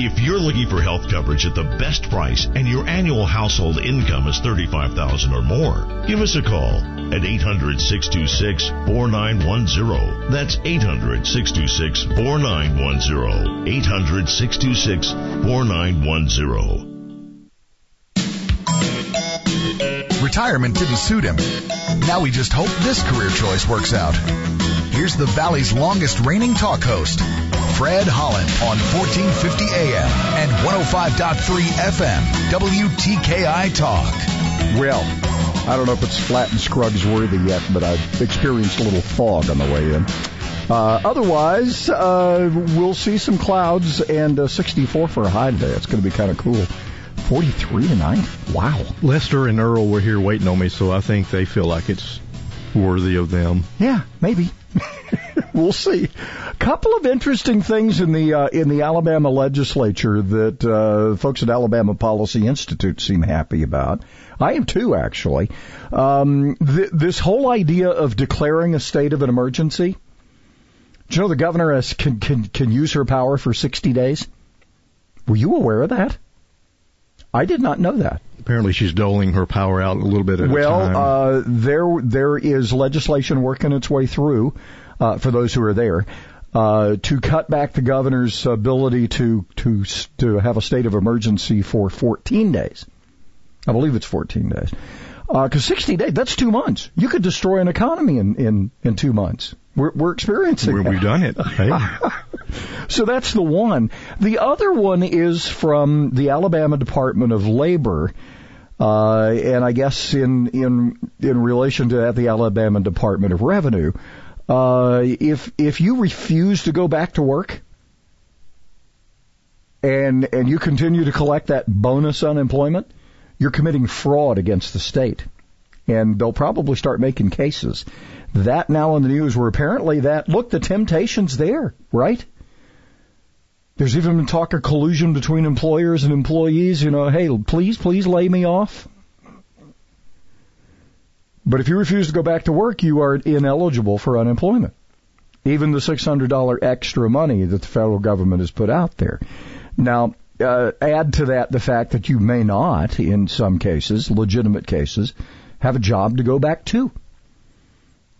If you're looking for health coverage at the best price and your annual household income is 35000 or more, give us a call at 800-626-4910. That's 800-626-4910. 800-626-4910. Retirement didn't suit him. Now we just hope this career choice works out. Here's the Valley's longest reigning talk host, Fred Holland on 1450 AM and 105.3 FM, WTKI Talk. Well, I don't know if it's Flatt and Scruggs worthy yet, but I've experienced a little fog on the way in. Uh, otherwise, uh, we'll see some clouds and uh, 64 for a high today. It's going to be kind of cool. 43 tonight. Wow. Lester and Earl were here waiting on me, so I think they feel like it's worthy of them. Yeah, maybe. we'll see. A couple of interesting things in the uh, in the Alabama legislature that uh, folks at Alabama Policy Institute seem happy about. I am too, actually. Um, th- this whole idea of declaring a state of an emergency. Do you know the governor has, can, can can use her power for 60 days? Were you aware of that? I did not know that. Apparently, she's doling her power out a little bit at well, a time. Well, uh, there there is legislation working its way through uh, for those who are there uh, to cut back the governor's ability to to to have a state of emergency for 14 days. I believe it's 14 days. Because uh, 60 days, that's two months. You could destroy an economy in, in, in two months. We're, we're experiencing we We've done it. Hey. so that's the one. The other one is from the Alabama Department of Labor. Uh, and I guess in, in, in relation to that, the Alabama Department of Revenue. Uh, if, if you refuse to go back to work, and, and you continue to collect that bonus unemployment, you're committing fraud against the state. And they'll probably start making cases. That now in the news where apparently that, look, the temptation's there, right? There's even been talk of collusion between employers and employees, you know, hey, please, please lay me off. But if you refuse to go back to work, you are ineligible for unemployment. Even the $600 extra money that the federal government has put out there. Now, uh, add to that the fact that you may not, in some cases, legitimate cases, have a job to go back to.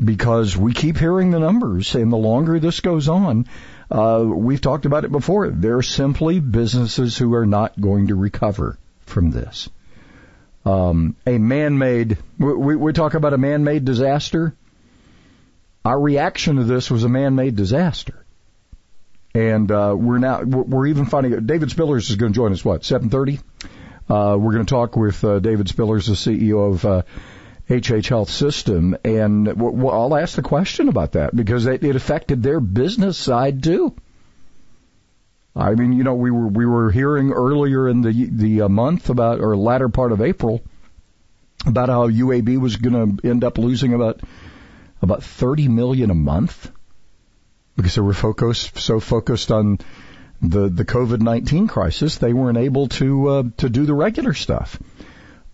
Because we keep hearing the numbers, and the longer this goes on, uh, we've talked about it before. There are simply businesses who are not going to recover from this. Um, a man-made, we, we talk about a man-made disaster. Our reaction to this was a man-made disaster. And, uh, we're now, we're even finding, David Spillers is going to join us, what, 730? Uh, we're going to talk with, uh, David Spillers, the CEO of, uh, HH Health System, and w- I'll ask the question about that because it, it affected their business side too. I mean, you know, we were we were hearing earlier in the the uh, month about or latter part of April about how UAB was going to end up losing about about 30 million a month because they were focused so focused on the the COVID-19 crisis, they weren't able to uh, to do the regular stuff.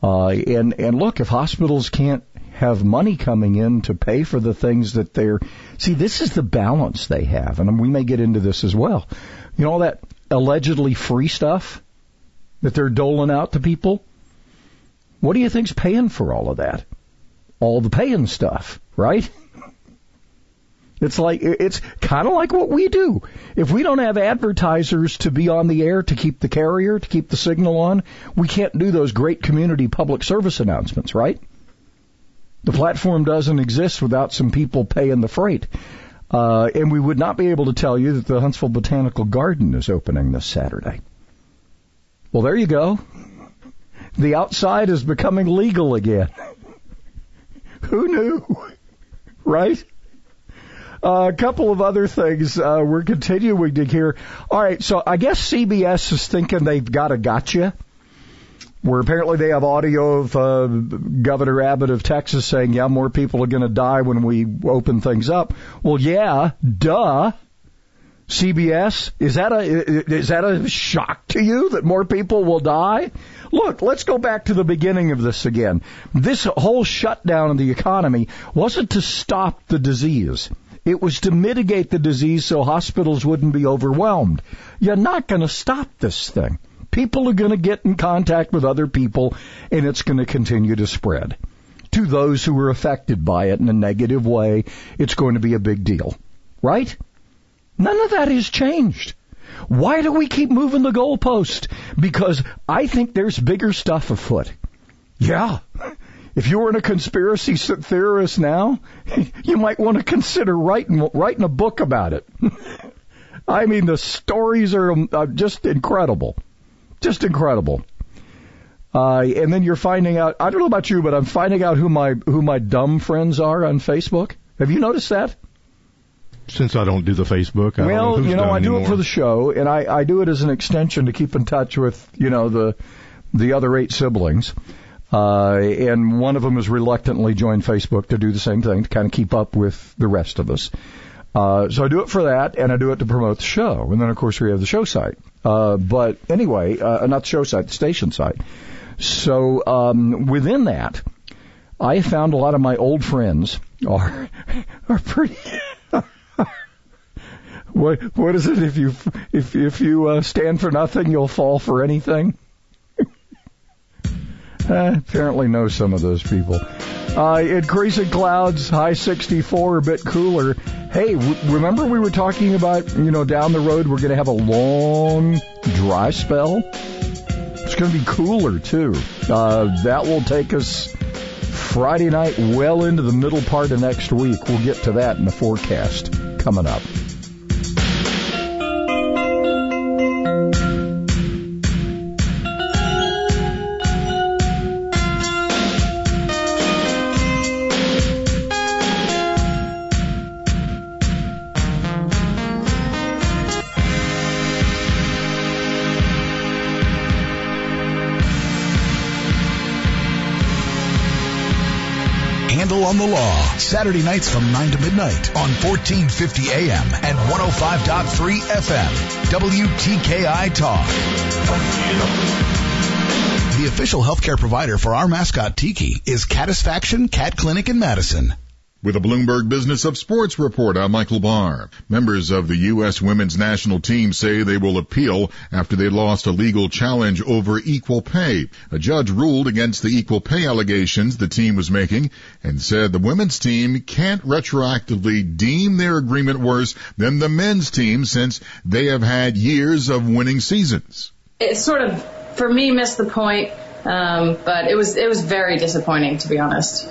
Uh, and and look, if hospitals can't have money coming in to pay for the things that they're see, this is the balance they have, and we may get into this as well. You know all that allegedly free stuff that they're doling out to people. What do you think's paying for all of that? All the paying stuff, right? It's like it's kind of like what we do. If we don't have advertisers to be on the air to keep the carrier, to keep the signal on, we can't do those great community public service announcements, right? The platform doesn't exist without some people paying the freight. Uh, and we would not be able to tell you that the Huntsville Botanical Garden is opening this Saturday. Well, there you go. the outside is becoming legal again. Who knew? Right? A couple of other things uh, we're continuing to hear. All right, so I guess CBS is thinking they've got a gotcha. Where apparently they have audio of uh, Governor Abbott of Texas saying, "Yeah, more people are going to die when we open things up." Well, yeah, duh. CBS, is that a is that a shock to you that more people will die? Look, let's go back to the beginning of this again. This whole shutdown of the economy wasn't to stop the disease. It was to mitigate the disease so hospitals wouldn't be overwhelmed. You're not going to stop this thing. People are going to get in contact with other people and it's going to continue to spread. To those who are affected by it in a negative way, it's going to be a big deal. Right? None of that has changed. Why do we keep moving the goalpost? Because I think there's bigger stuff afoot. Yeah. If you were in a conspiracy theorist now, you might want to consider writing writing a book about it. I mean, the stories are uh, just incredible, just incredible. Uh, and then you're finding out. I don't know about you, but I'm finding out who my who my dumb friends are on Facebook. Have you noticed that? since I don't do the Facebook. I well, don't know you know, I do anymore. it for the show, and I, I do it as an extension to keep in touch with you know the the other eight siblings. Uh, and one of them has reluctantly joined Facebook to do the same thing to kind of keep up with the rest of us. Uh, so I do it for that, and I do it to promote the show. And then, of course, we have the show site. Uh, but anyway, uh, not the show site, the station site. So um, within that, I found a lot of my old friends are are pretty. what what is it? If you if if you uh, stand for nothing, you'll fall for anything. I apparently know some of those people. Uh, increasing clouds, high 64, a bit cooler. Hey, w- remember we were talking about, you know, down the road we're going to have a long dry spell? It's going to be cooler too. Uh, that will take us Friday night well into the middle part of next week. We'll get to that in the forecast coming up. Saturday nights from 9 to midnight on 1450 AM and 105.3 FM. WTKI Talk. The official healthcare provider for our mascot Tiki is Catisfaction Cat Clinic in Madison. With a Bloomberg Business of Sports report, I'm Michael Barr. Members of the U.S. women's national team say they will appeal after they lost a legal challenge over equal pay. A judge ruled against the equal pay allegations the team was making and said the women's team can't retroactively deem their agreement worse than the men's team since they have had years of winning seasons. It sort of, for me, missed the point, um, but it was it was very disappointing to be honest.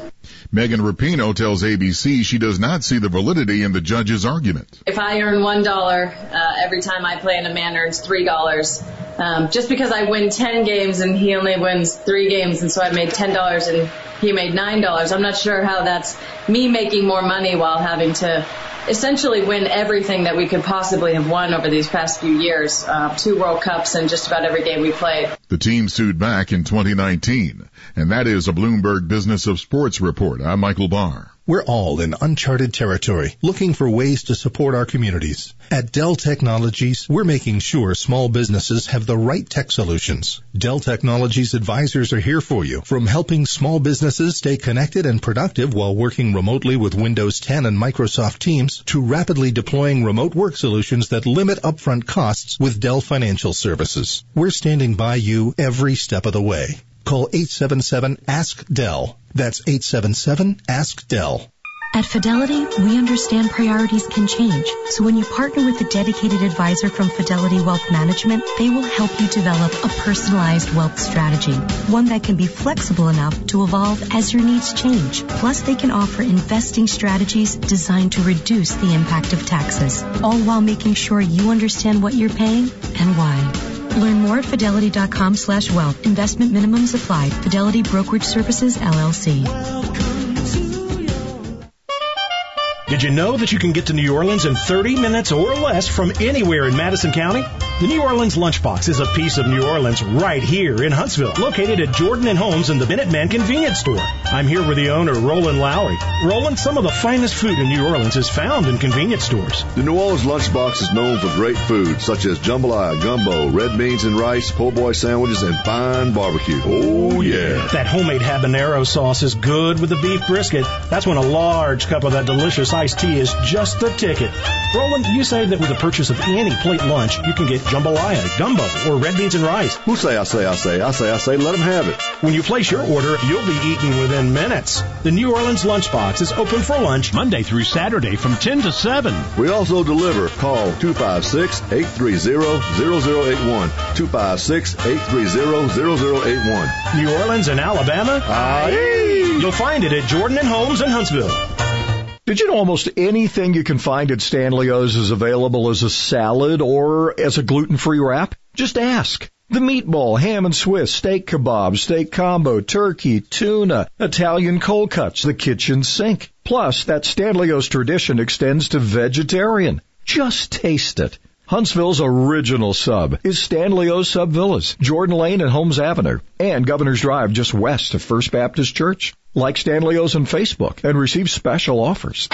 Megan Rapinoe tells ABC she does not see the validity in the judge's argument. If I earn one dollar uh, every time I play and a man earns three dollars, um, just because I win ten games and he only wins three games, and so I made ten dollars and he made nine dollars, I'm not sure how that's me making more money while having to essentially win everything that we could possibly have won over these past few years. Uh, two World Cups and just about every game we played. The team sued back in 2019. And that is a Bloomberg Business of Sports report. I'm Michael Barr. We're all in uncharted territory, looking for ways to support our communities. At Dell Technologies, we're making sure small businesses have the right tech solutions. Dell Technologies advisors are here for you, from helping small businesses stay connected and productive while working remotely with Windows 10 and Microsoft Teams, to rapidly deploying remote work solutions that limit upfront costs with Dell Financial Services. We're standing by you every step of the way. Call 877-ASK-DELL. That's 877-ASK-DELL. At Fidelity, we understand priorities can change. So when you partner with a dedicated advisor from Fidelity Wealth Management, they will help you develop a personalized wealth strategy, one that can be flexible enough to evolve as your needs change. Plus, they can offer investing strategies designed to reduce the impact of taxes, all while making sure you understand what you're paying and why. Learn more at fidelity.com slash wealth. Investment minimums apply. Fidelity Brokerage Services, LLC. Did you know that you can get to New Orleans in 30 minutes or less from anywhere in Madison County? The New Orleans Lunchbox is a piece of New Orleans right here in Huntsville, located at Jordan and Holmes in the Minuteman Convenience Store. I'm here with the owner, Roland Lowry. Roland, some of the finest food in New Orleans is found in convenience stores. The New Orleans Lunchbox is known for great food such as jambalaya, gumbo, red beans and rice, po' boy sandwiches, and fine barbecue. Oh yeah. That homemade habanero sauce is good with the beef brisket. That's when a large cup of that delicious iced tea is just the ticket. Roland, you say that with the purchase of any plate lunch, you can get jambalaya, gumbo, or red beans and rice. Who say I say I say I say I say let them have it. When you place your order, you'll be eating within minutes. The New Orleans Lunchbox is open for lunch Monday through Saturday from 10 to 7. We also deliver. Call 256-830-0081. 256-830-0081. New Orleans and Alabama? Aye. You'll find it at Jordan and Holmes in Huntsville. Did you know almost anything you can find at Stanley O's is available as a salad or as a gluten-free wrap? Just ask. The meatball, ham and Swiss, steak kebab, steak combo, turkey, tuna, Italian cold cuts, the kitchen sink. Plus, that Stanley O's tradition extends to vegetarian. Just taste it. Huntsville's original sub is Stanley O's Sub Villas, Jordan Lane and Holmes Avenue, and Governor's Drive just west of First Baptist Church. Like Stanley O's on Facebook and receive special offers.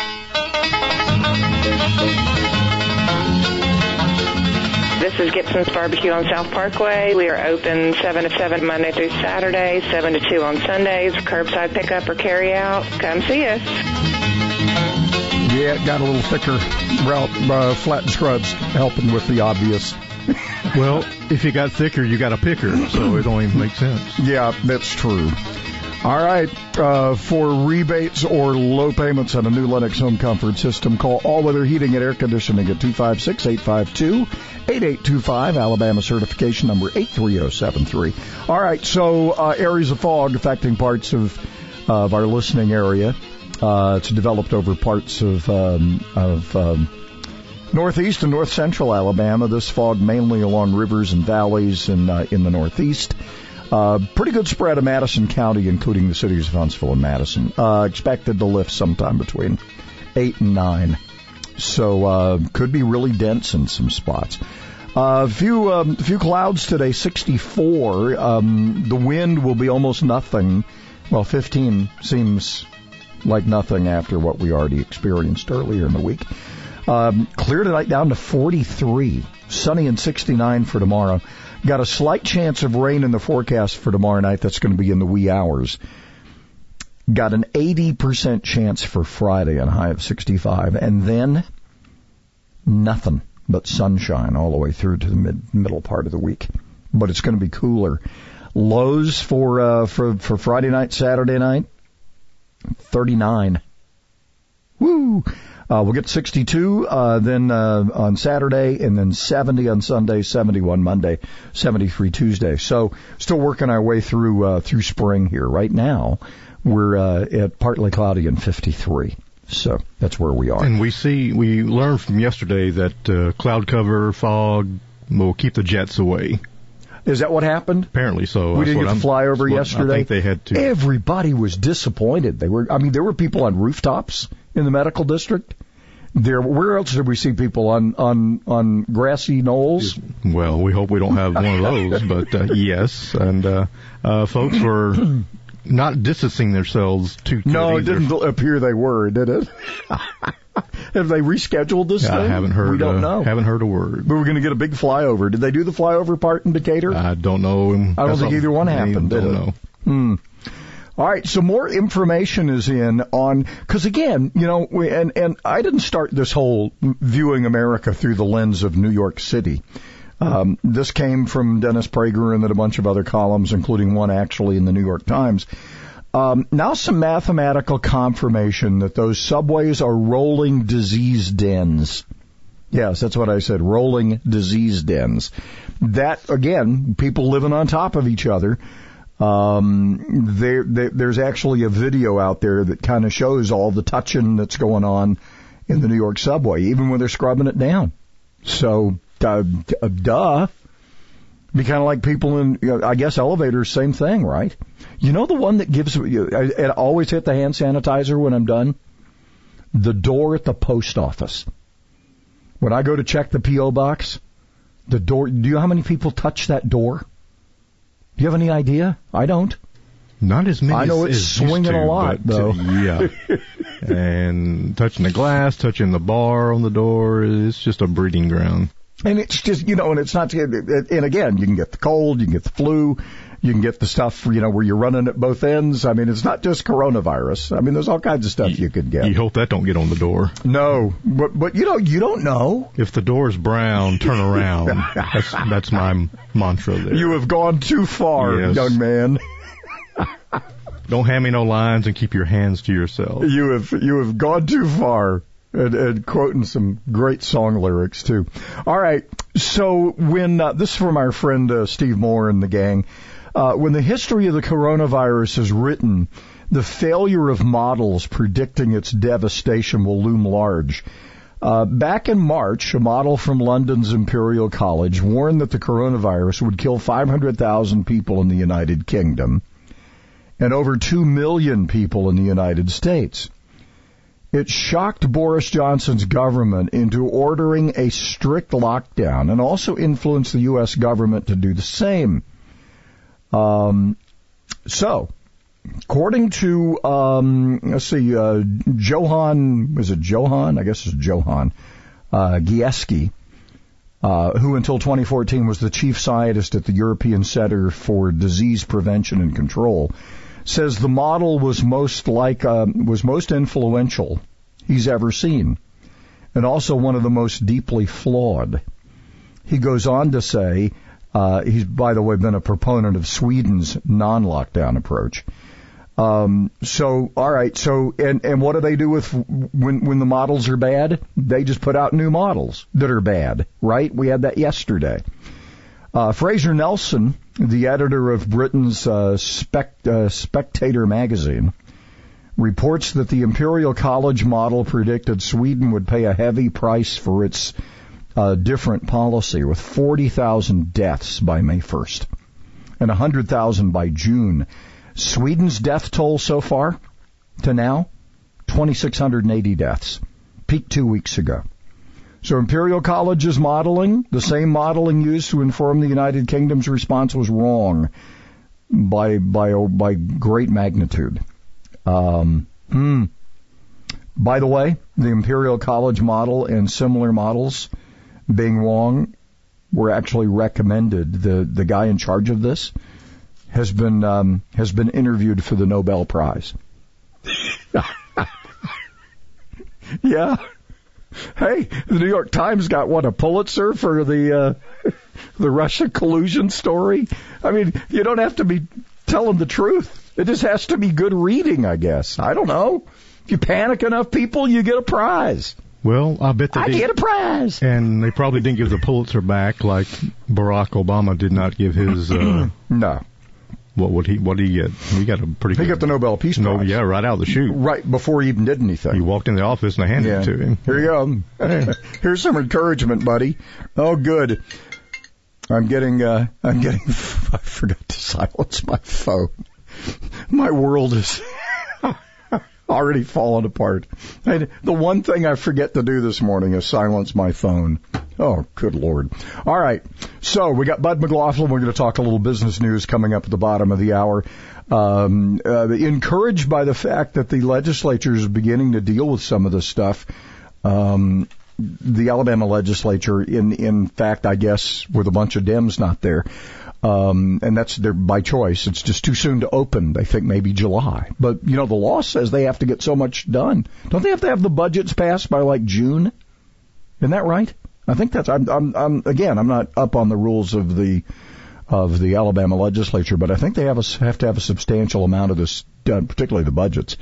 This is Gibson's Barbecue on South Parkway. We are open 7 to 7 Monday through Saturday, 7 to 2 on Sundays, curbside pickup or carry out. Come see us. Yeah, it got a little thicker route, uh, Flatt and Scruggs, helping with the obvious. well, if you got thicker, you got a picker, so it only makes sense. Yeah, that's true. All right, uh, for rebates or low payments on a new Lennox home comfort system, call All Weather Heating and Air Conditioning at 256-852-8825, Alabama certification number 83073. All right, so uh, areas of fog affecting parts of, of our listening area. Uh, it's developed over parts of, um, of um, northeast and north central Alabama. This fog mainly along rivers and valleys in, uh, in the northeast. Uh, pretty good spread of Madison County, including the cities of Huntsville and Madison. Uh, expected to lift sometime between 8 and 9. So, uh, could be really dense in some spots. A uh, few, um, few clouds today, 64. Um, the wind will be almost nothing. Well, 15 seems like nothing after what we already experienced earlier in the week. Um, clear tonight down to 43. Sunny and 69 for tomorrow. Got a slight chance of rain in the forecast for tomorrow night. That's going to be in the wee hours. Got an 80% chance for Friday and a high of 65. And then nothing but sunshine all the way through to the mid, middle part of the week. But it's going to be cooler. Lows for, uh, for, for Friday night, Saturday night, 39. Woo! Uh, we'll get 62 uh, then uh, on Saturday, and then 70 on Sunday, 71 Monday, 73 Tuesday. So still working our way through uh, through spring here. Right now, we're uh, at partly cloudy and 53. So that's where we are. And we see we learned from yesterday that uh, cloud cover, fog will keep the jets away. Is that what happened? Apparently so. We didn't get to fly over yesterday. I think they had to. Everybody was disappointed. They were. I mean, there were people on rooftops in the medical district. There, where else did we see people on on on grassy knolls? Well, we hope we don't have one of those, but uh, yes, and uh, uh, folks were not distancing themselves too. No, it didn't appear they were, did it? Have they rescheduled this I thing? haven't heard. We don't uh, know. Haven't heard a word. But we're going to get a big flyover. Did they do the flyover part in Decatur? I don't know. I don't think either one happened. I don't know. Hmm. All right, so more information is in on because again, you know, we, and and I didn't start this whole viewing America through the lens of New York City. Um, this came from Dennis Prager and then a bunch of other columns, including one actually in the New York Times. Um, now some mathematical confirmation that those subways are rolling disease dens. Yes, that's what I said. Rolling disease dens. That again, people living on top of each other. Um, there, there, there's actually a video out there that kind of shows all the touching that's going on in the New York subway, even when they're scrubbing it down. So, uh, uh, duh. Be kind of like people in, you know, I guess elevators, same thing, right? You know the one that gives, I, I always hit the hand sanitizer when I'm done? The door at the post office. When I go to check the P.O. box, the door, do you know how many people touch that door? Do you have any idea? I don't. Not as many. I know as, it's as swinging to, a lot, but, though. uh, yeah, and touching the glass, touching the bar on the door, it's just a breeding ground. And it's just, you know, and it's not, and again, you can get the cold, you can get the flu, you can get the stuff, you know, where you're running at both ends. I mean, it's not just coronavirus. I mean, there's all kinds of stuff you, could get. You hope that don't get on the door. No, but, but you know, you don't know. If the door's brown, turn around. that's, that's my mantra there. You have gone too far, Yes. young man. Don't hand me no lines and keep your hands to yourself. You have, you have gone too far. And, and quoting some great song lyrics too. All right. So when, uh, this is from our friend, uh, Steve Moore and the gang. Uh, when the history of the coronavirus is written, the failure of models predicting its devastation will loom large. Uh, back in March, a model from London's Imperial College warned that the coronavirus would kill 500,000 people in the United Kingdom and over 2 million people in the United States. It shocked Boris Johnson's government into ordering a strict lockdown and also influenced the U.S. government to do the same. Um, so, according to, um, let's see, uh, Johan, was it Johan? I guess it's Johan, uh, Giesecke, uh, who until 2014 was the chief scientist at the European Center for Disease Prevention and Control, says the model was most like, uh, was most influential he's ever seen, and also one of the most deeply flawed. He goes on to say, uh, he's by the way been a proponent of Sweden's non-lockdown approach. Um, so, all right. So, and and what do they do with when when the models are bad? They just put out new models that are bad, right? We had that yesterday. Uh, Fraser Nelson, the editor of Britain's uh, uh, Spectator magazine, reports that the Imperial College model predicted Sweden would pay a heavy price for its uh, different policy, with 40,000 deaths by May 1st and 100,000 by June. Sweden's death toll so far to now, 2,680 deaths. Peaked two weeks ago. So Imperial College's modeling, the same modeling used to inform the United Kingdom's response was wrong by by by great magnitude. Um, hmm. By the way, the Imperial College model and similar models being Wong were actually recommended. The the guy in charge of this has been um, has been interviewed for the Nobel Prize. yeah. Hey, the New York Times got what a Pulitzer for the uh, the Russia collusion story. I mean, you don't have to be telling the truth. It just has to be good reading, I guess. I don't know. If you panic enough people, you get a prize. Well, I bet they I did. get a prize. And they probably didn't give the Pulitzer back like Barack Obama did not give his. Uh, no. What would he? What did he get? He got a pretty. He good, got the Nobel Peace no, Prize. yeah, right out of the chute. Right before he even did anything. He walked in the office and they handed Yeah. it to him. Here you go. Here's some encouragement, buddy. Oh, good. I'm getting, uh, I'm getting, I forgot to silence my phone. My world is already fallen apart. The one thing I forget to do this morning is silence my phone. Oh, good lord. All right. So we got Bud McLaughlin. We're going to talk a little business news coming up at the bottom of the hour. Um, uh, encouraged by the fact that the legislature is beginning to deal with some of this stuff. Um, the Alabama legislature, in in fact, I guess, with a bunch of Dems not there, um, and that's their by choice. It's just too soon to open. They think maybe July, but you know the law says they have to get so much done. Don't they have to have the budgets passed by like June? Isn't that right? I think that's. I'm, I'm, I'm again. I'm not up on the rules of the of the Alabama legislature, but I think they have a, have to have a substantial amount of this done, particularly the budgets,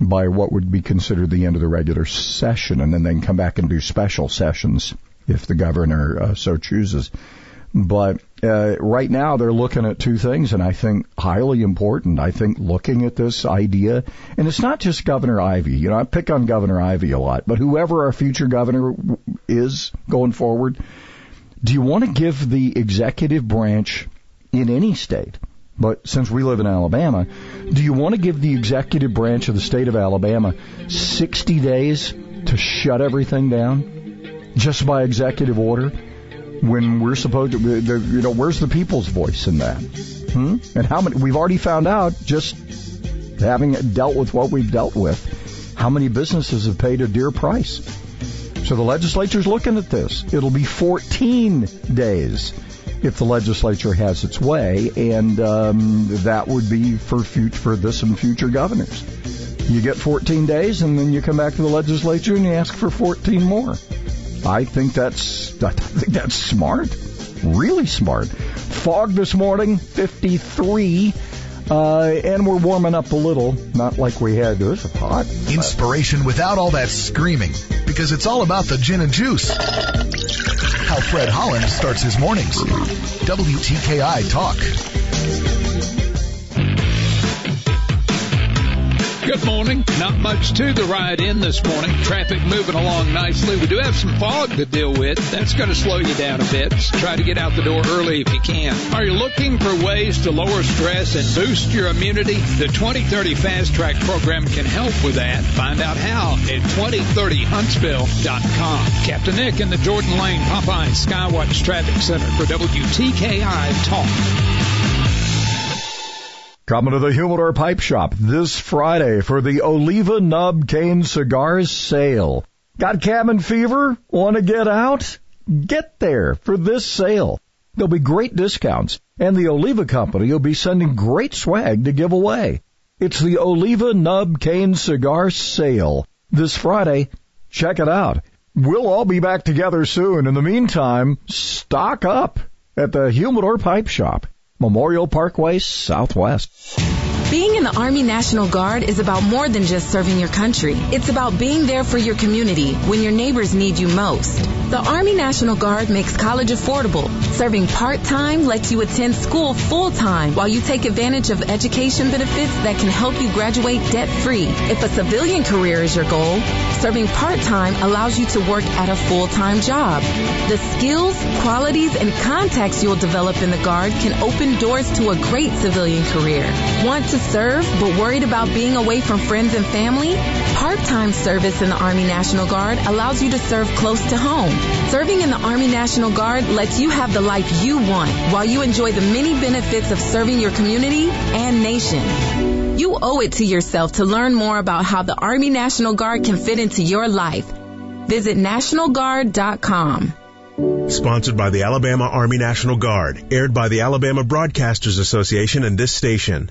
by what would be considered the end of the regular session, and then they can come back and do special sessions if the governor uh, so chooses. But uh, right now they're looking at two things, and I think highly important. I think looking at this idea, and it's not just Governor Ivey. You know, I pick on Governor Ivey a lot, but whoever our future governor is going forward, Do you want to give the executive branch in any state, but since we live in Alabama, do you want to give the executive branch of the state of Alabama 60 days to shut everything down just by executive order when we're supposed to, you know, where's the people's voice in that? Hmm? And how many, we've already found out just having dealt with what we've dealt with, how many businesses have paid a dear price. So the legislature's looking at this. It'll be 14 days if the legislature has its way, and um, that would be for future, for this and future governors. You get 14 days, and then you come back to the legislature and you ask for 14 more. I think that's I think that's smart, really smart. Fog this morning, 53. Uh, and we're warming up a little, not like we had. It was hot. Inspiration without all that screaming, because it's all about the gin and juice. How Fred Holland starts his mornings. WTKI Talk. Good morning. Not much to the ride in this morning. Traffic moving along nicely. We do have some fog to deal with. That's going to slow you down a bit. So try to get out the door early if you can. Are you looking for ways to lower stress and boost your immunity? The 2030 Fast Track program can help with that. Find out how at 2030huntsville.com. Captain Nick in the Jordan Lane Popeye Skywatch Traffic Center for WTKI Talk. Coming to the Humidor Pipe Shop this Friday for the Oliva Nub Cain Cigars sale. Got cabin fever? Want to get out? Get there for this sale. There'll be great discounts, and the Oliva Company will be sending great swag to give away. It's the Oliva Nub Cain Cigar Sale this Friday. Check it out. We'll all be back together soon. In the meantime, stock up at the Humidor Pipe Shop. Memorial Parkway Southwest. Being in the Army National Guard is about more than just serving your country. It's about being there for your community when your neighbors need you most. The Army National Guard makes college affordable. Serving part-time lets you attend school full-time while you take advantage of education benefits that can help you graduate debt-free. If a civilian career is your goal, serving part-time allows you to work at a full-time job. The skills, qualities, and contacts you'll develop in the Guard can open doors to a great civilian career. Want to serve but worried about being away from friends and family? Part-time service in the Army National Guard allows you to serve close to home. Serving in the Army National Guard lets you have the life you want while you enjoy the many benefits of serving your community and nation. You owe it to yourself to learn more about how the Army National Guard can fit into your life. Visit nationalguard.com. Sponsored by the Alabama Army National Guard, aired by the Alabama Broadcasters Association and this station.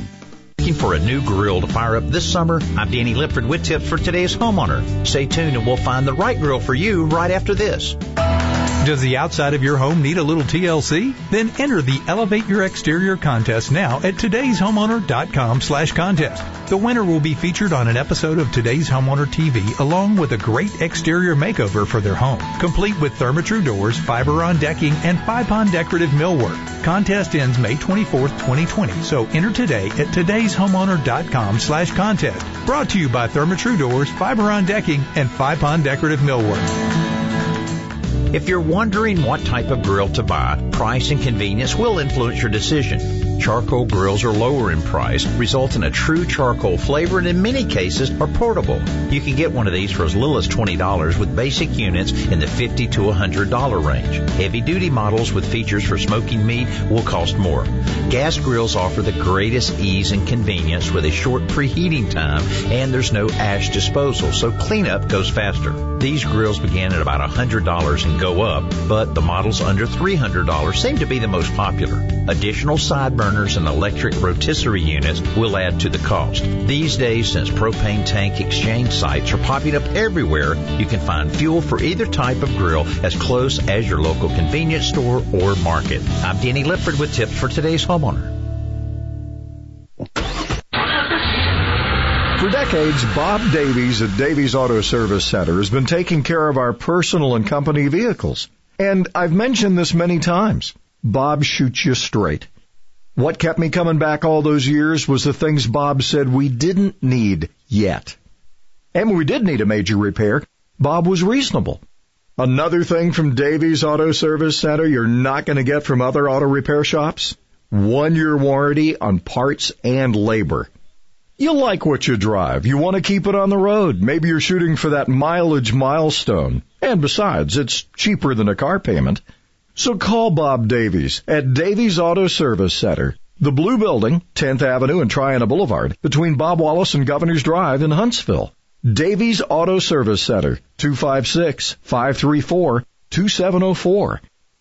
Looking for a new grill to fire up this summer? I'm Danny Lipford with tips for today's homeowner. Stay tuned and we'll find the right grill for you right after this. Does the outside of your home need a little TLC? Then enter the Elevate Your Exterior contest now at today'shomeowner.com slash contest. The winner will be featured on an episode of Today's Homeowner TV along with a great exterior makeover for their home, complete with Therma-Tru doors, Fiberon decking, and Fypon decorative millwork. Contest ends May 24th, 2020, so enter today at today'shomeowner.com slash contest. Brought to you by Therma-Tru doors, Fiberon decking, and Fypon decorative millwork. If you're wondering what type of grill to buy, price and convenience will influence your decision. Charcoal grills are lower in price, result in a true charcoal flavor, and in many cases are portable. You can get one of these for as little as $20 with basic units in the 50 to $100 range. Heavy duty models with features for smoking meat will cost more. Gas grills offer the greatest ease and convenience with a short preheating time and there's no ash disposal, so cleanup goes faster. These grills begin at about $100 and go up, but the models under $300 seem to be the most popular. Additional side burners and electric rotisserie units will add to the cost. These days, since propane tank exchange sites are popping up everywhere, you can find fuel for either type of grill as close as your local convenience store or market. I'm Danny Lipford with tips for today's homeowner. For decades, Bob Davies at Davies Auto Service Center has been taking care of our personal and company vehicles. And I've mentioned this many times. Bob shoots you straight. What kept me coming back all those years was the things Bob said we didn't need yet. And when we did need a major repair, Bob was reasonable. Another thing from Davies Auto Service Center you're not going to get from other auto repair shops? One year warranty on parts and labor. You like what you drive. You want to keep it on the road. Maybe you're shooting for that mileage milestone. And besides, it's cheaper than a car payment. So call Bob Davies at Davies Auto Service Center. The Blue Building, 10th Avenue and Triana Boulevard, between Bob Wallace and Governor's Drive in Huntsville. Davies Auto Service Center, 256-534-2704.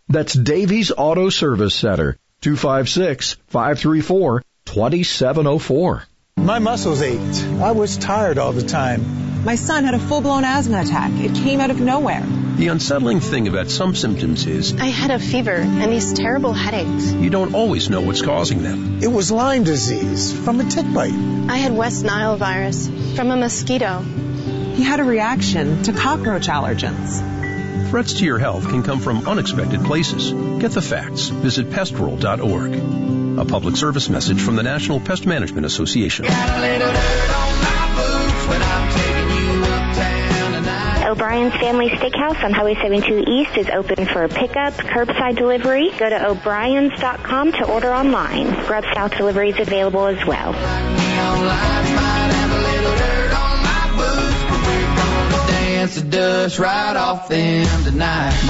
That's Davies Auto Service Center, 256-534-2704. My muscles ached. I was tired all the time. My son had a full-blown asthma attack. It came out of nowhere. The unsettling thing about some symptoms is I had a fever and these terrible headaches. You don't always know what's causing them. It was Lyme disease from a tick bite. I had West Nile virus from a mosquito. He had a reaction to cockroach allergens. Threats to your health can come from unexpected places. Get the facts. Visit pestworld.org. A public service message from the National Pest Management Association. O'Brien's Family Steakhouse on Highway 72 East is open for pickup, curbside delivery. Go to o'briens.com to order online. Grub South delivery is available as well.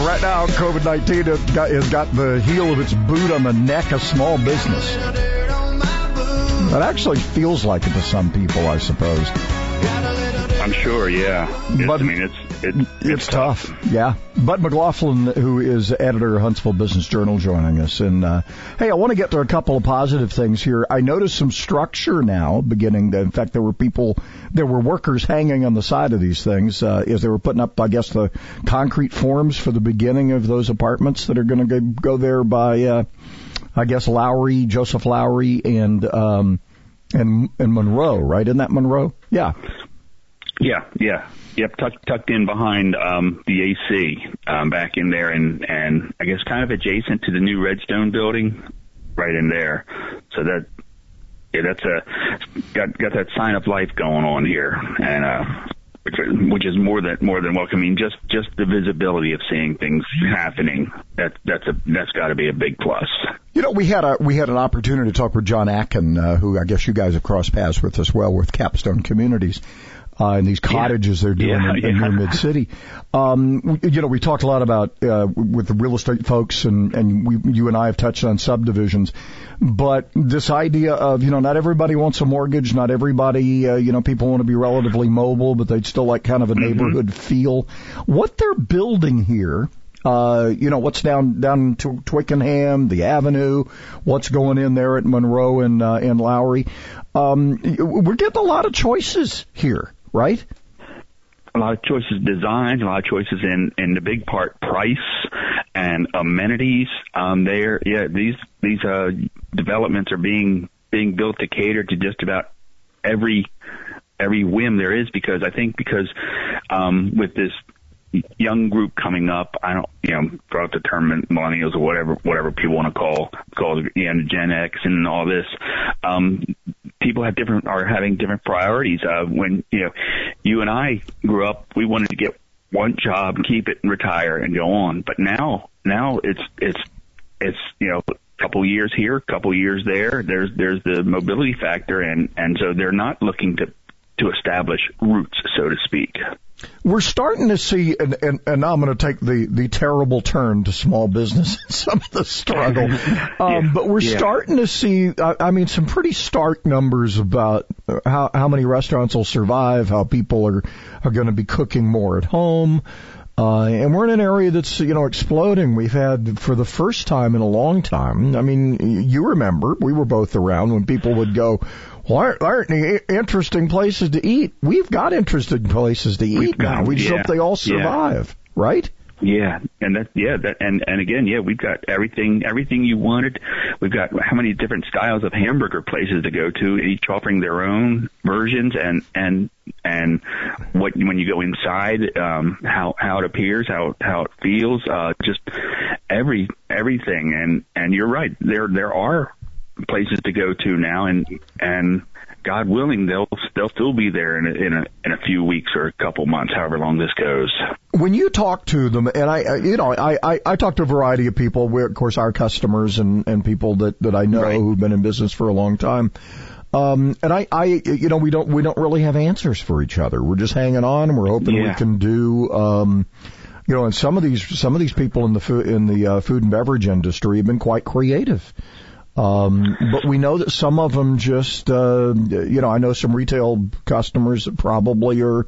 Right now, COVID 19 has got, has got the heel of its boot on the neck of small business. That actually feels like it to some people, I suppose. I'm sure, yeah. It's, But- I mean, it's it's, It's tough, yeah. Bud McLaughlin, who is editor of Huntsville Business Journal, joining us. And uh, hey, I want to get to a couple of positive things here. I noticed some structure now beginning. To, in fact, there were people, there were workers hanging on the side of these things uh, as they were putting up, I guess, the concrete forms for the beginning of those apartments that are going to go, go there by, uh, I guess, Lowry, Joseph Lowery, and um, and and Monroe, right? Isn't that Monroe? Yeah. Yeah, yeah, yep. Tucked tucked in behind um, the AC, um, back in there, and and I guess kind of adjacent to the new Redstone building, right in there. So that yeah, that's a got got that sign of life going on here, and uh, which, is more than more than welcoming. Just just the visibility of seeing things happening. That that's a that's got to be a big plus. You know, we had a we had an opportunity to talk with John Atkin, uh, who I guess you guys have crossed paths with as well with Capstone Communities. Uh, and these cottages they're doing Yeah, in, in yeah. near mid city. Um, you know, we talked a lot about uh, with the real estate folks, and and we, you and I have touched on subdivisions. But this idea of you know, not everybody wants a mortgage, not everybody, uh, you know, people want to be relatively mobile, but they'd still like kind of a neighborhood feel. What they're building here uh, you know, what's down down to Twickenham, the Avenue, what's going in there at Monroe and uh, and Lowry. Um, we're getting a lot of choices here, right? a lot of choices designs, a lot of choices in in the big part price and amenities. Um, there, yeah, these these uh, developments are being being built to cater to just about every every whim there is because I think because um, with this young group coming up, I don't you know throw out the term millennials or whatever whatever people want to call call you know, Gen X and all this. Um, people have different are having different priorities. Uh, when you know you and I grew up, we wanted to get one job, keep it, and retire, and go on. But now now it's it's it's you know couple years here, couple years there. There's there's the mobility factor, and and so they're not looking to to establish roots, so to speak. We're starting to see, and, and, and now I'm going to take the, the terrible turn to small business, and some of the struggle. Um, yeah. But we're yeah. starting to see, I, I mean, some pretty stark numbers about how, how many restaurants will survive, how people are, are going to be cooking more at home. Uh, and we're in an area that's, you know, exploding. We've had, for the first time in a long time, I mean, you remember, we were both around when people would go, well, aren't, aren't any interesting places to eat? We've got interesting places to eat now. We just yeah, hope they all survive, yeah. right? Yeah, and that yeah, that and and again, yeah, we've got everything everything you wanted. We've got how many different styles of hamburger places to go to, each offering their own versions and and and what when you go inside, um, how how it appears, how how it feels, uh, just every everything. And and you're right, there there are places to go to now, and and God willing, they'll they'll still be there in a, in a in a few weeks or a couple months, however long this goes. When you talk to them, and I, you know, I I, I talk to a variety of people. We're, of course, our customers and and people that that I know right. who've been in business for a long time. Um, and I, I, you know, we don't, we don't really have answers for each other. We're just hanging on and we're hoping yeah. we can do, um, you know, and some of these, some of these people in the food, in the uh, food and beverage industry have been quite creative. Um, but we know that some of them just, uh, you know, I know some retail customers that probably are,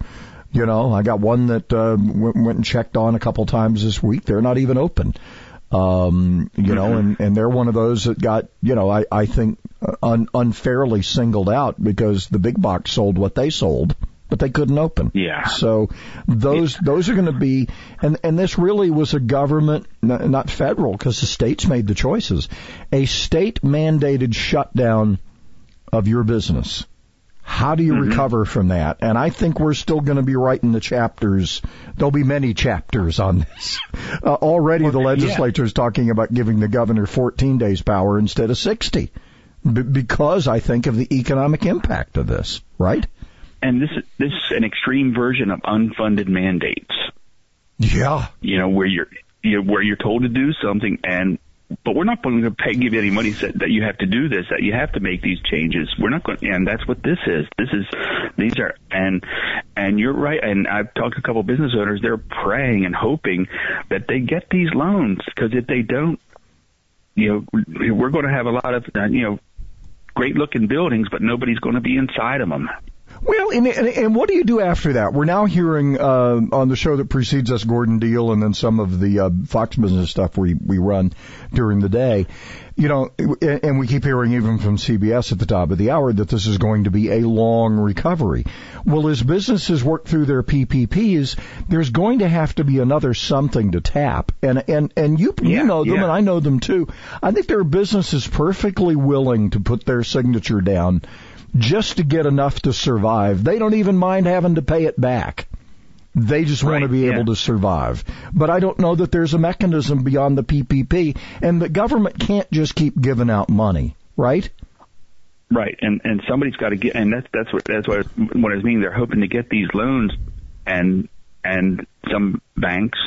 you know, I got one that uh, went, went and checked on a couple times this week. They're not even open. Um, you know, and, and they're one of those that got, you know, I, I think un, unfairly singled out because the big box sold what they sold but they couldn't open. Yeah. So those those are going to be, and and this really was a government, not federal, because the states made the choices, a state mandated shutdown of your business. How do you mm-hmm. recover from that? And I think we're still going to be writing the chapters. There'll be many chapters on this. Uh, already well, the legislature is talking about giving the governor 14 days power instead of 60 B- because I think of the economic impact of this, right? And this this is an extreme version of unfunded mandates. Yeah, you know where you're you know, where you're told to do something, and but we're not going to pay give you any money that, that you have to do this, that you have to make these changes. We're not going, and that's what this is. This is these are and and you're right. And I've talked to a couple of business owners. They're praying and hoping that they get these loans because if they don't, you know, we're going to have a lot of you know great looking buildings, but nobody's going to be inside of them. Well, and, and, and what do you do after that? We're now hearing uh, on the show that precedes us, Gordon Deal, and then some of the uh, Fox Business stuff we we run during the day. You know, and we keep hearing even from CBS at the top of the hour that this is going to be a long recovery. Well, as businesses work through their PPPs, there's going to have to be another something to tap. And and and you yeah, you know them, yeah. and I know them too. I think there are businesses perfectly willing to put their signature down just to get enough to survive. They don't even mind having to pay it back. They just right, want to be yeah. able to survive. But I don't know that there's a mechanism beyond the PPP, and the government can't just keep giving out money, right? Right, and and somebody's got to get, and that's that's what that's what what I mean. They're hoping to get these loans, and and some banks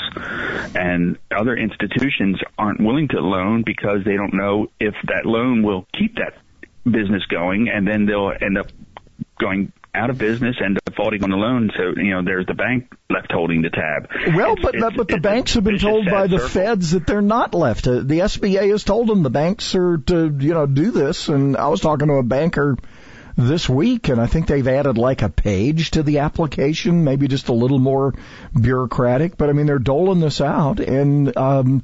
and other institutions aren't willing to loan because they don't know if that loan will keep that business going, and then they'll end up going out of business and defaulting on the loan. So you know, there's the bank left holding the tab. Well, it's, but it's, but the banks have been told by the circle. feds that they're not left. Uh, the SBA has told them the banks are to you know do this. And I was talking to a banker this week, and I think they've added like a page to the application, maybe just a little more bureaucratic. But I mean, they're doling this out, and um,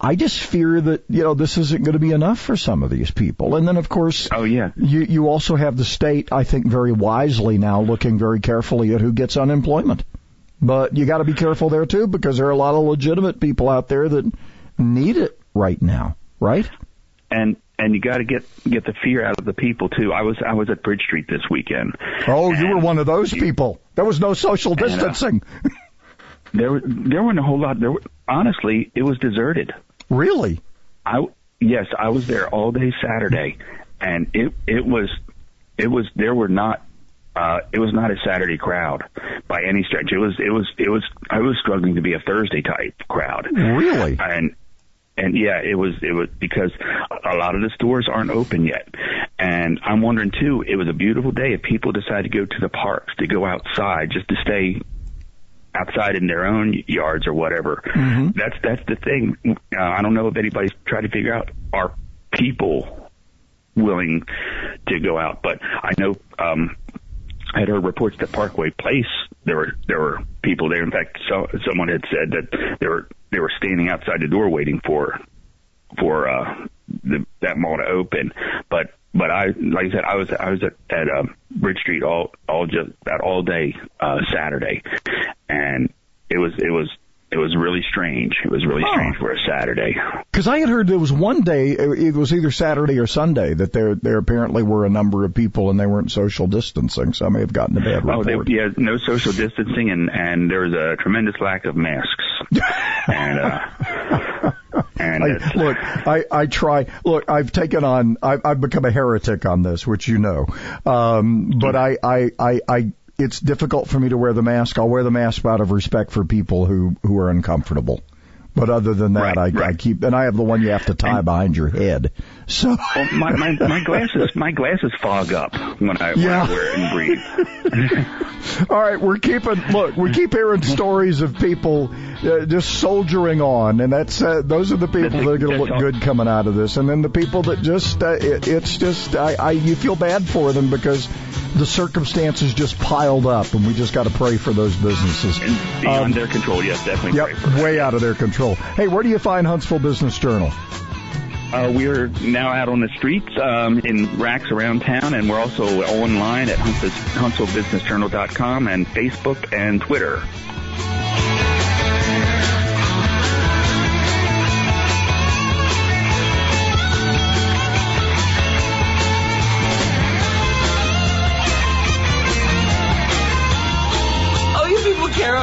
I just fear that you know this isn't going to be enough for some of these people. And then, of course, oh yeah, you you also have the state, I think, very wisely now looking very carefully at who gets unemployment. But you got to be careful there too, because there are a lot of legitimate people out there that need it right now, right? And and you got to get get the fear out of the people too. I was I was at Bridge Street this weekend. Oh, you were one of those people. There was no social distancing. And, uh, there there wasn't a whole lot. There were, honestly, it was deserted. Really? I yes, I was there all day Saturday, and it it was it was there were not uh, it was not a Saturday crowd by any stretch. It was it was it was I was struggling to be a Thursday type crowd. Really? And and yeah, it was it was because a lot of the stores aren't open yet, and I'm wondering too. It was a beautiful day. If people decide to go to the parks, to go outside, just to stay outside in their own yards or whatever. Mm-hmm. That's that's the thing. Uh, I don't know if anybody's tried to figure out are people willing to go out, but I know um, I had heard reports that Parkway Place there were there were people there. In fact, so, someone had said that they were they were standing outside the door waiting for for uh, the, that mall to open. But but I like I said I was I was at, at uh, Bridge Street all all just about all day uh, Saturday, and it was it was it was really strange. It was really Oh. strange for a Saturday. Because I had heard there was one day, it was either Saturday or Sunday, that there there apparently were a number of people and they weren't social distancing. So I may have gotten a bad Oh, report. they, yeah, no social distancing, and and there was a tremendous lack of masks. and uh, and I, look, I, I try. Look, I've taken on. I, I've become a heretic on this, which you know. Um, but I, I, I, I, it's difficult for me to wear the mask. I'll wear the mask out of respect for people who who are uncomfortable. But other than that, I, I keep, and I have the one you have to tie behind your head. So well, my, my my glasses my glasses fog up when I, when I wear it and breathe. All right, we're keeping. Look, we keep hearing stories of people uh, just soldiering on, and that's uh, those are the people that are going to look good coming out of this. And then the people that just, uh, it, it's just, I, I, you feel bad for them because the circumstances just piled up, and we just got to pray for those businesses. Beyond Um, their control, yes, definitely. Yep, way out of their control. Hey, where do you find Huntsville Business Journal? Uh, we are now out on the streets um, in racks around town, and we're also online at Huntsville- HuntsvilleBusinessJournal.com and Facebook and Twitter.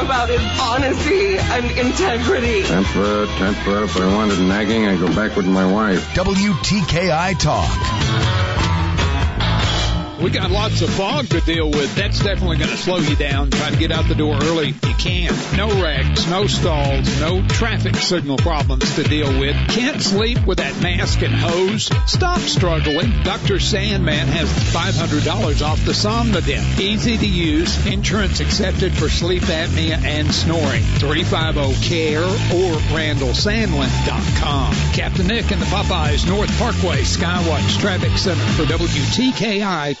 About is honesty and integrity. Temper, temper. If I wanted nagging, I'd go back with my wife. WTKI Talk. We got lots of fog to deal with. That's definitely going to slow you down. Try to get out the door early you can't. No wrecks, no stalls, no traffic signal problems to deal with. Can't sleep with that mask and hose? Stop struggling. Dr. Sandlin has $500 off the Somnodent. Easy to use. Insurance accepted for sleep apnea and snoring. 350-CARE or RandallSandlin.com. Captain Nick and the Popeyes North Parkway Skywatch Traffic Center for WTKI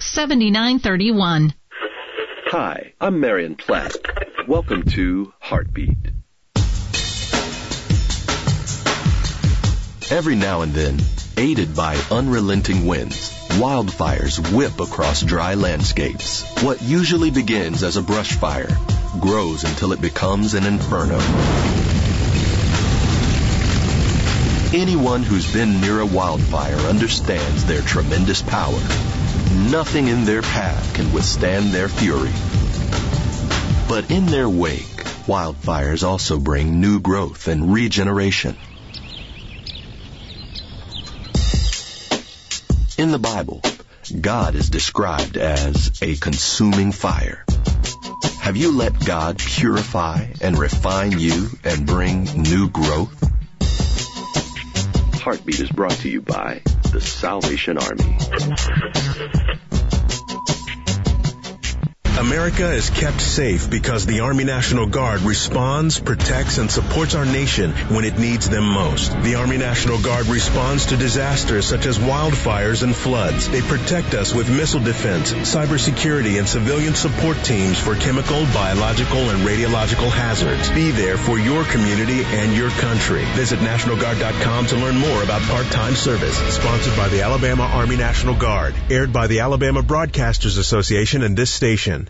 800-526-7931. Hi, I'm Marion Platt. Welcome to Heartbeat. Every now and then, aided by unrelenting winds, wildfires whip across dry landscapes. What usually begins as a brush fire grows until it becomes an inferno. Anyone who's been near a wildfire understands their tremendous power. Nothing in their path can withstand their fury. But in their wake, wildfires also bring new growth and regeneration. In the Bible, God is described as a consuming fire. Have you let God purify and refine you and bring new growth? Heartbeat is brought to you by the Salvation Army. America is kept safe because the Army National Guard responds, protects, and supports our nation when it needs them most. The Army National Guard responds to disasters such as wildfires and floods. They protect us with missile defense, cybersecurity, and civilian support teams for chemical, biological, and radiological hazards. Be there for your community and your country. Visit NationalGuard.com to learn more about part-time service. Sponsored by the Alabama Army National Guard. Aired by the Alabama Broadcasters Association and this station.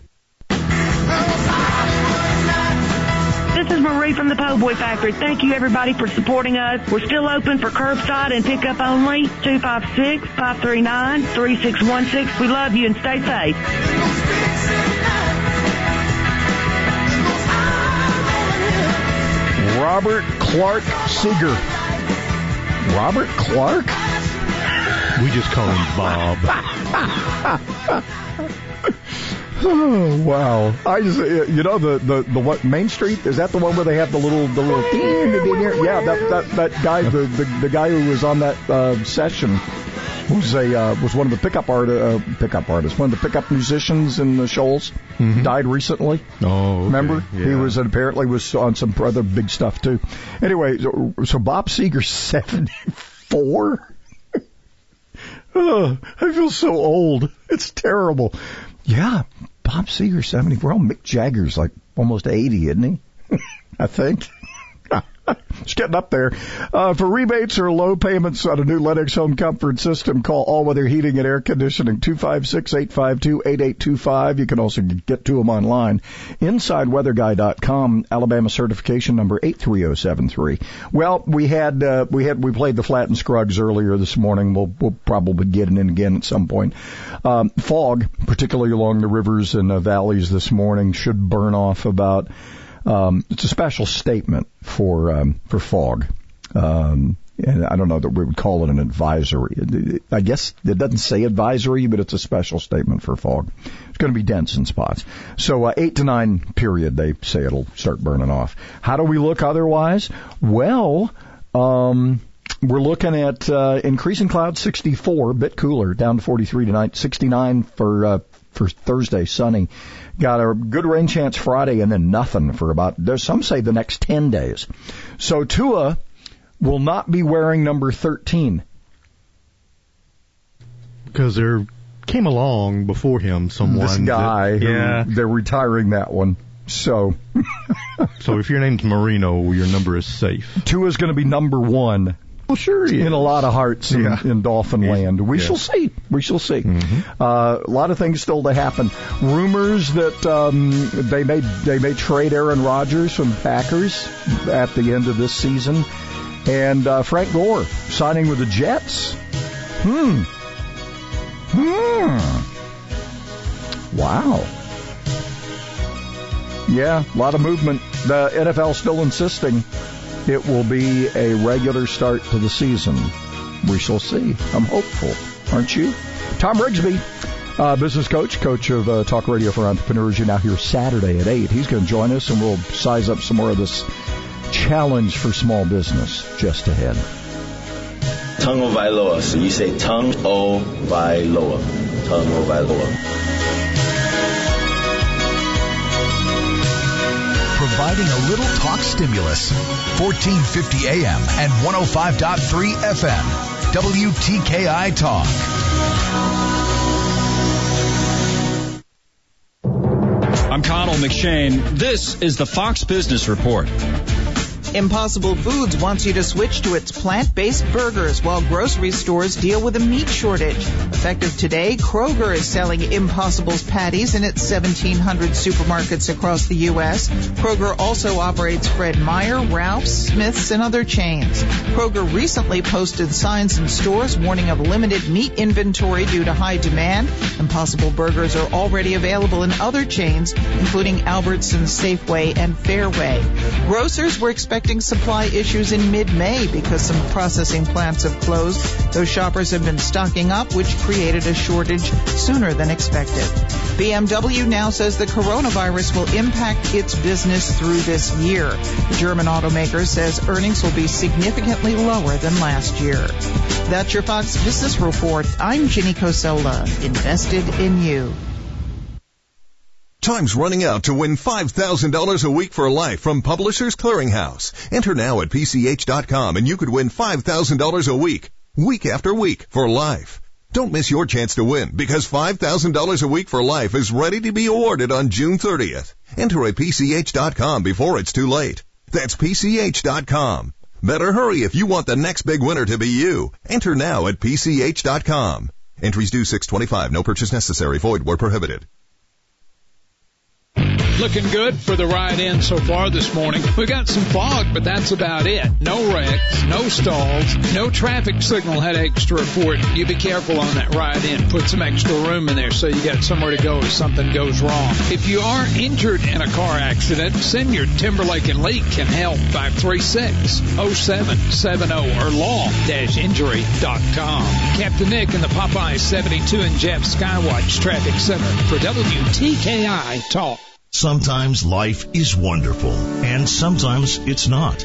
This from the Po' Boy Factory. Thank you everybody for supporting us. We're still open for curbside and pickup only. 256-539-3616. We love you and stay safe. Robert Clark Seger. Robert Clark? We just call him Bob. Oh wow! I just you know the the the what Main Street is that the one where they have the little the little yeah that that that guy the the, the guy who was on that uh, session was a uh, was one of the pickup art uh, pickup artists one of the pickup musicians in the Shoals Mhm. died recently. Oh, okay. Remember he was apparently was on some other big stuff too. Anyway, so, so Bob Seger's seventy four. Oh, I feel so old. It's terrible. Yeah, Bob Seger, 74. Oh, Mick Jagger's like almost 80, isn't he? I think. It's getting up there. Uh, for rebates or low payments on a new Lennox home comfort system, call All Weather Heating and Air Conditioning 256-852-8825. You can also get to them online. InsideWeatherGuy.com, Alabama certification number 83073. Well, we had, uh, we had, we played the Flatt and Scruggs earlier this morning. We'll, we'll probably get it in again at some point. Um, fog, particularly along the rivers and the valleys this morning, should burn off about um, it's a special statement for um, for fog. Um, and I don't know that we would call it an advisory. I guess it doesn't say advisory, but it's a special statement for fog. It's going to be dense in spots. So uh, eight to nine period, they say it'll start burning off. How do we look otherwise? Well, um, we're looking at uh, increasing clouds 64, a bit cooler, down to 43 tonight, 69 for uh, for Thursday, sunny. Got a good rain chance Friday and then nothing for about, there's some say the next 10 days. So Tua will not be wearing number 13. Because there came along before him someone. This guy, that- yeah. they're retiring that one. So so if your name's Marino, your number is safe. Tua's going to be number one. Well, sure in a lot of hearts in, Yeah. in Dolphin Land. We Yeah. shall see. We shall see. Mm-hmm. Uh, a lot of things still to happen. Rumors that um, they may they may trade Aaron Rodgers from Packers at the end of this season, and uh, Frank Gore signing with the Jets. Hmm. Hmm. Wow. Yeah, a lot of movement. The NFL still insisting it will be a regular start to the season. We shall see. I'm hopeful, aren't you? Tom Rigsby, uh, business coach, coach of uh, Talk Radio for Entrepreneurs. You're now here Saturday at 8. He's going to join us and we'll size up some more of this challenge for small business just ahead. Tongue o Vailoa. So you say tongue o Vailoa. Tongue o Vailoa. Providing a little talk stimulus. 1450 AM and 105.3 FM. WTKI Talk. I'm Connell McShane. This is the Fox Business Report. Impossible Foods wants you to switch to its plant-based burgers while grocery stores deal with a meat shortage. Effective today, Kroger is selling Impossible's patties in its 1,700 supermarkets across the U.S. Kroger also operates Fred Meyer, Ralph's, Smith's, and other chains. Kroger recently posted signs in stores warning of limited meat inventory due to high demand. Impossible burgers are already available in other chains, including Albertsons, Safeway, and Fairway. Grocers were expecting expecting supply issues in mid-May because some processing plants have closed. Those shoppers have been stocking up, which created a shortage sooner than expected. BMW now says the coronavirus will impact its business through this year. The German automaker says earnings will be significantly lower than last year. That's your Fox Business Report. I'm Ginny Cosola, invested in you. Time's running out to win $5,000 a week for life from Publishers Clearinghouse. Enter now at PCH.com and you could win $5,000 a week, week after week for life. Don't miss your chance to win because $5,000 a week for life is ready to be awarded on June 30th. Enter at PCH.com before it's too late. That's PCH.com. Better hurry if you want the next big winner to be you. Enter now at PCH.com. Entries due 625. No purchase necessary. Void where prohibited. Looking good for the ride in so far this morning. We got some fog, but that's about it. No wrecks, no stalls, no traffic signal headaches to report. You be careful on that ride in. Put some extra room in there so you got somewhere to go if something goes wrong. If you are injured in a car accident, send your Timberlake and Leak can help 536-0770 or law-injury.com. Captain Nick in the Popeye 72 and Jeff Skywatch Traffic Center for WTKI Talk. Sometimes life is wonderful, and sometimes it's not.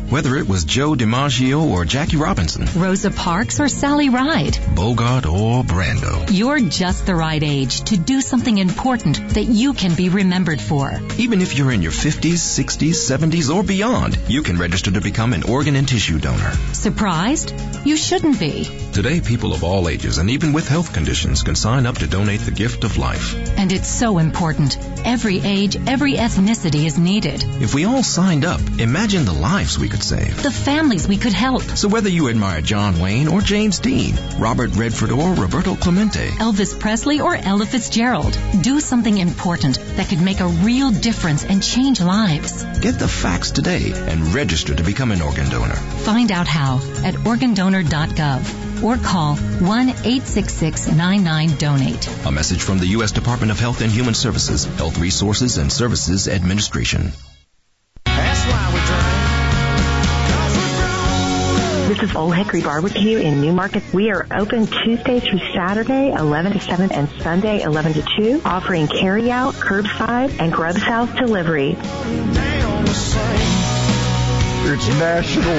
Whether it was Joe DiMaggio or Jackie Robinson, Rosa Parks or Sally Ride, Bogart or Brando. You're just the right age to do something important that you can be remembered for. Even if you're in your 50s, 60s, 70s, or beyond, you can register to become an organ and tissue donor. Surprised? You shouldn't be. Today, people of all ages and even with health conditions can sign up to donate the gift of life. And it's so important. Every age, every ethnicity is needed. If we all signed up, imagine the lives we could save. The families we could help. So whether you admire John Wayne or James Dean, Robert Redford or Roberto Clemente, Elvis Presley or Ella Fitzgerald, do something important that could make a real difference and change lives. Get the facts today and register to become an organ donor. Find out how at organdonor.gov or call 1-866-99-DONATE. A message from the U.S. Department of Health and Human Services, Health Resources and Services Administration. This is Old Hickory Barbecue in Newmarket. We are open Tuesday through Saturday, 11 to 7, and Sunday, 11 to 2, offering carry-out, curbside, and grub House delivery. It's National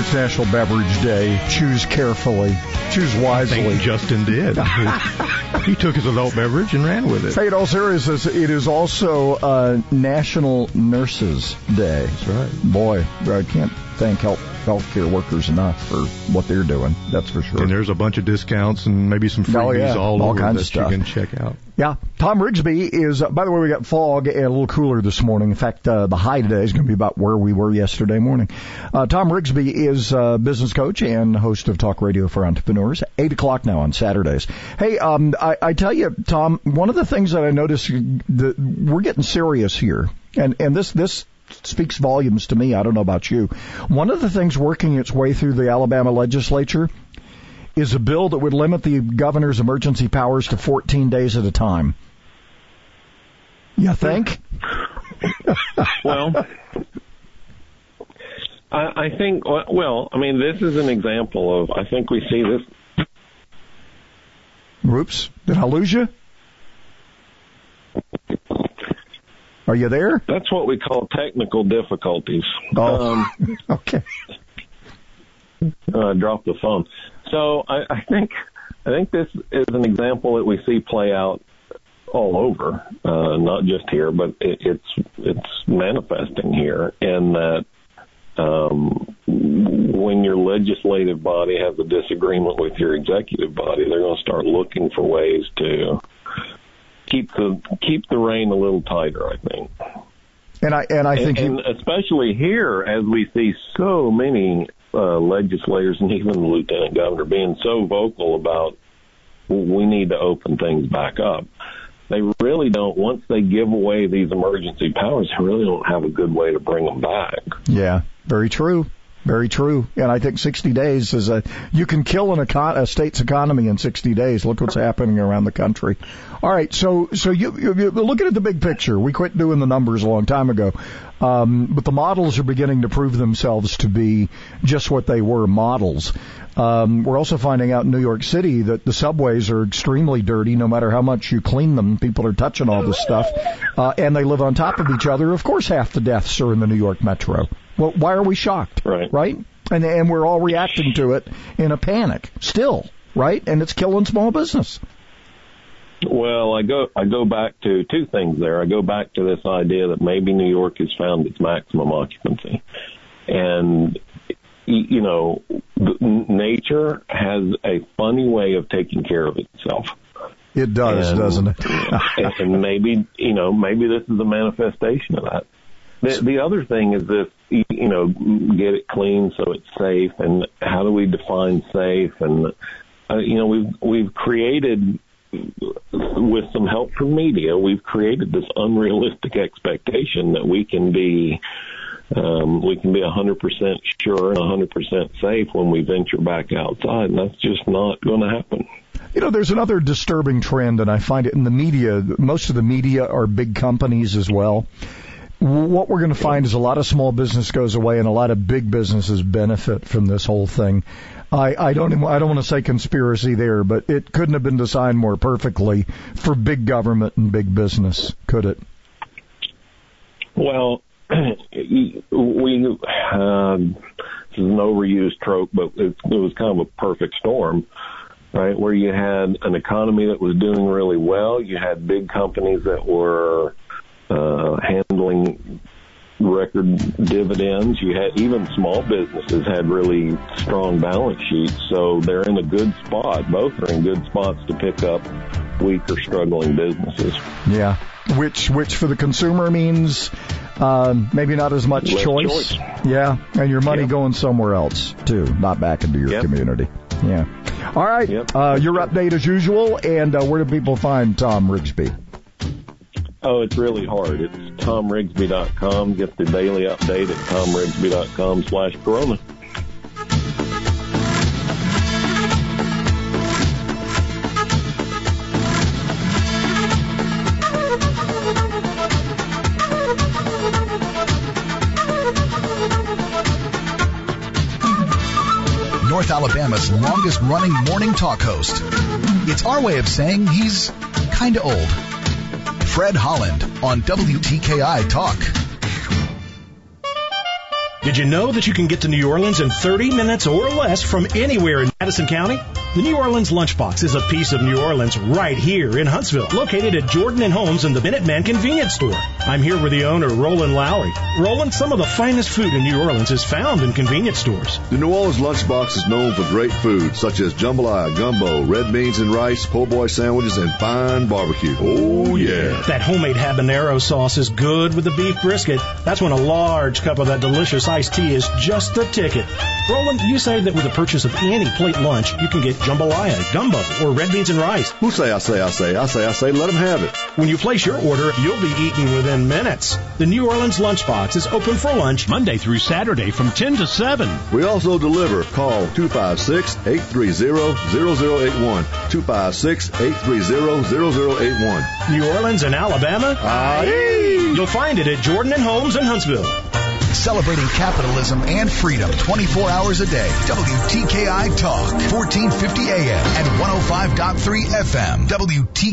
It's National Beverage Day. Choose carefully. Choose wisely. I think Justin did. he took his adult beverage and ran with it. Hey, in all seriousness, it is also uh, National Nurses Day. That's right. Boy, I can't thank health healthcare workers enough for what they're doing. That's for sure. And there's a bunch of discounts and maybe some freebies Oh, yeah. all, All over kinds of stuff. you can check out. Yeah, Tom Rigsby is. Uh, by the way, we got fog and a little cooler this morning. In fact, uh, the high today is going to be about where we were yesterday morning. Uh, Tom Rigsby is a business coach and host of Talk Radio for Entrepreneurs. Eight o'clock now on Saturdays. Hey, um, I, I tell you, Tom, one of the things that I noticed that we're getting serious here, and and this this speaks volumes to me. I don't know about you. One of the things working its way through the Alabama legislature is a bill that would limit the governor's emergency powers to 14 days at a time. You think? well, I, I think, uh, well, I mean, this is an example of, I think we see this. Oops, did I lose you? Are you there? That's what we call technical difficulties. Oh, Um, okay. uh, drop the phone. So I, I think I think this is an example that we see play out all over, uh, not just here, but it, it's it's manifesting here, in that um, when your legislative body has a disagreement with your executive body, they're going to start looking for ways to keep the keep the rein a little tighter. I think. And I and I think and, and especially here as we see so many uh, legislators and even the lieutenant governor being so vocal about we need to open things back up. They really don't. Once they give away these emergency powers, they really don't have a good way to bring them back. Yeah, very true. Very true. And I think 60 days is a, you can kill an econ, a state's economy in 60 days. Look what's happening around the country. All right. So, so you, you, you looking at the big picture. We quit doing the numbers a long time ago. Um, but the models are beginning to prove themselves to be just what they were models. Um, we're also finding out in New York City that the subways are extremely dirty. No matter how much you clean them, people are touching all this stuff, uh, and they live on top of each other. Of course, half the deaths are in the New York metro. Well, why are we shocked? Right. Right. And and we're all reacting to it in a panic still. Right. And it's killing small business. Well, I go I go back to two things there. I go back to this idea that maybe New York has found its maximum occupancy, and you know, nature has a funny way of taking care of itself. It does, and, doesn't it? and maybe you know maybe this is a manifestation of that. The, the other thing is this, you know, get it clean so it's safe, and how do we define safe? And uh, you know, we've we've created with some help from media, we've created this unrealistic expectation that we can be um, we can be 100% sure and 100% safe when we venture back outside, and that's just not going to happen. You know, there's another disturbing trend, and I find it in the media. Most of the media are big companies as well. What we're going to find is a lot of small business goes away, and a lot of big businesses benefit from this whole thing. I, I don't even, I don't want to say conspiracy there, but it couldn't have been designed more perfectly for big government and big business, could it? Well, we um, this is an overused trope, but it, it was kind of a perfect storm, right? Where you had an economy that was doing really well, you had big companies that were uh, handling record dividends. You had even small businesses had really strong balance sheets, so they're in a good spot. Both are in good spots to pick up weak or struggling businesses. Yeah, which which for the consumer means um, maybe not as much choice. choice. Yeah, and your money yep. going somewhere else too, not back into your yep. community. Yeah. All right. Yep. Uh, your update as usual, and uh, where do people find Tom Rigsby? Oh, it's really hard. It's tomrigsby.com. Get the daily update at tomrigsby.com slash corona. North Alabama's longest running morning talk host. It's our way of saying he's kinda old. Fred Holland on WTKI Talk. Did you know that you can get to New Orleans in 30 minutes or less from anywhere in Madison County? The New Orleans Lunchbox is a piece of New Orleans right here in Huntsville, located at Jordan and Holmes in the Minuteman Convenience Store. I'm here with the owner, Roland Lowry. Roland, some of the finest food in New Orleans is found in convenience stores. The New Orleans Lunchbox is known for great food such as jambalaya, gumbo, red beans and rice, po' boy sandwiches, and fine barbecue. Oh yeah! That homemade habanero sauce is good with the beef brisket. That's when a large cup of that delicious iced tea is just the ticket. Roland, you say that with the purchase of any plate lunch, you can get jambalaya, gumbo, or red beans and rice. Who say I say I say I say I say let them have it. When you place your order, you'll be eating within minutes. The New Orleans Lunchbox is open for lunch Monday through Saturday from 10 to 7. We also deliver. Call 256-830-0081. 256-830-0081. New Orleans and Alabama? Aye. You'll find it at Jordan and Holmes in Huntsville. Celebrating capitalism and freedom 24 hours a day. WTKI Talk, 1450 AM and 105.3 FM. WTK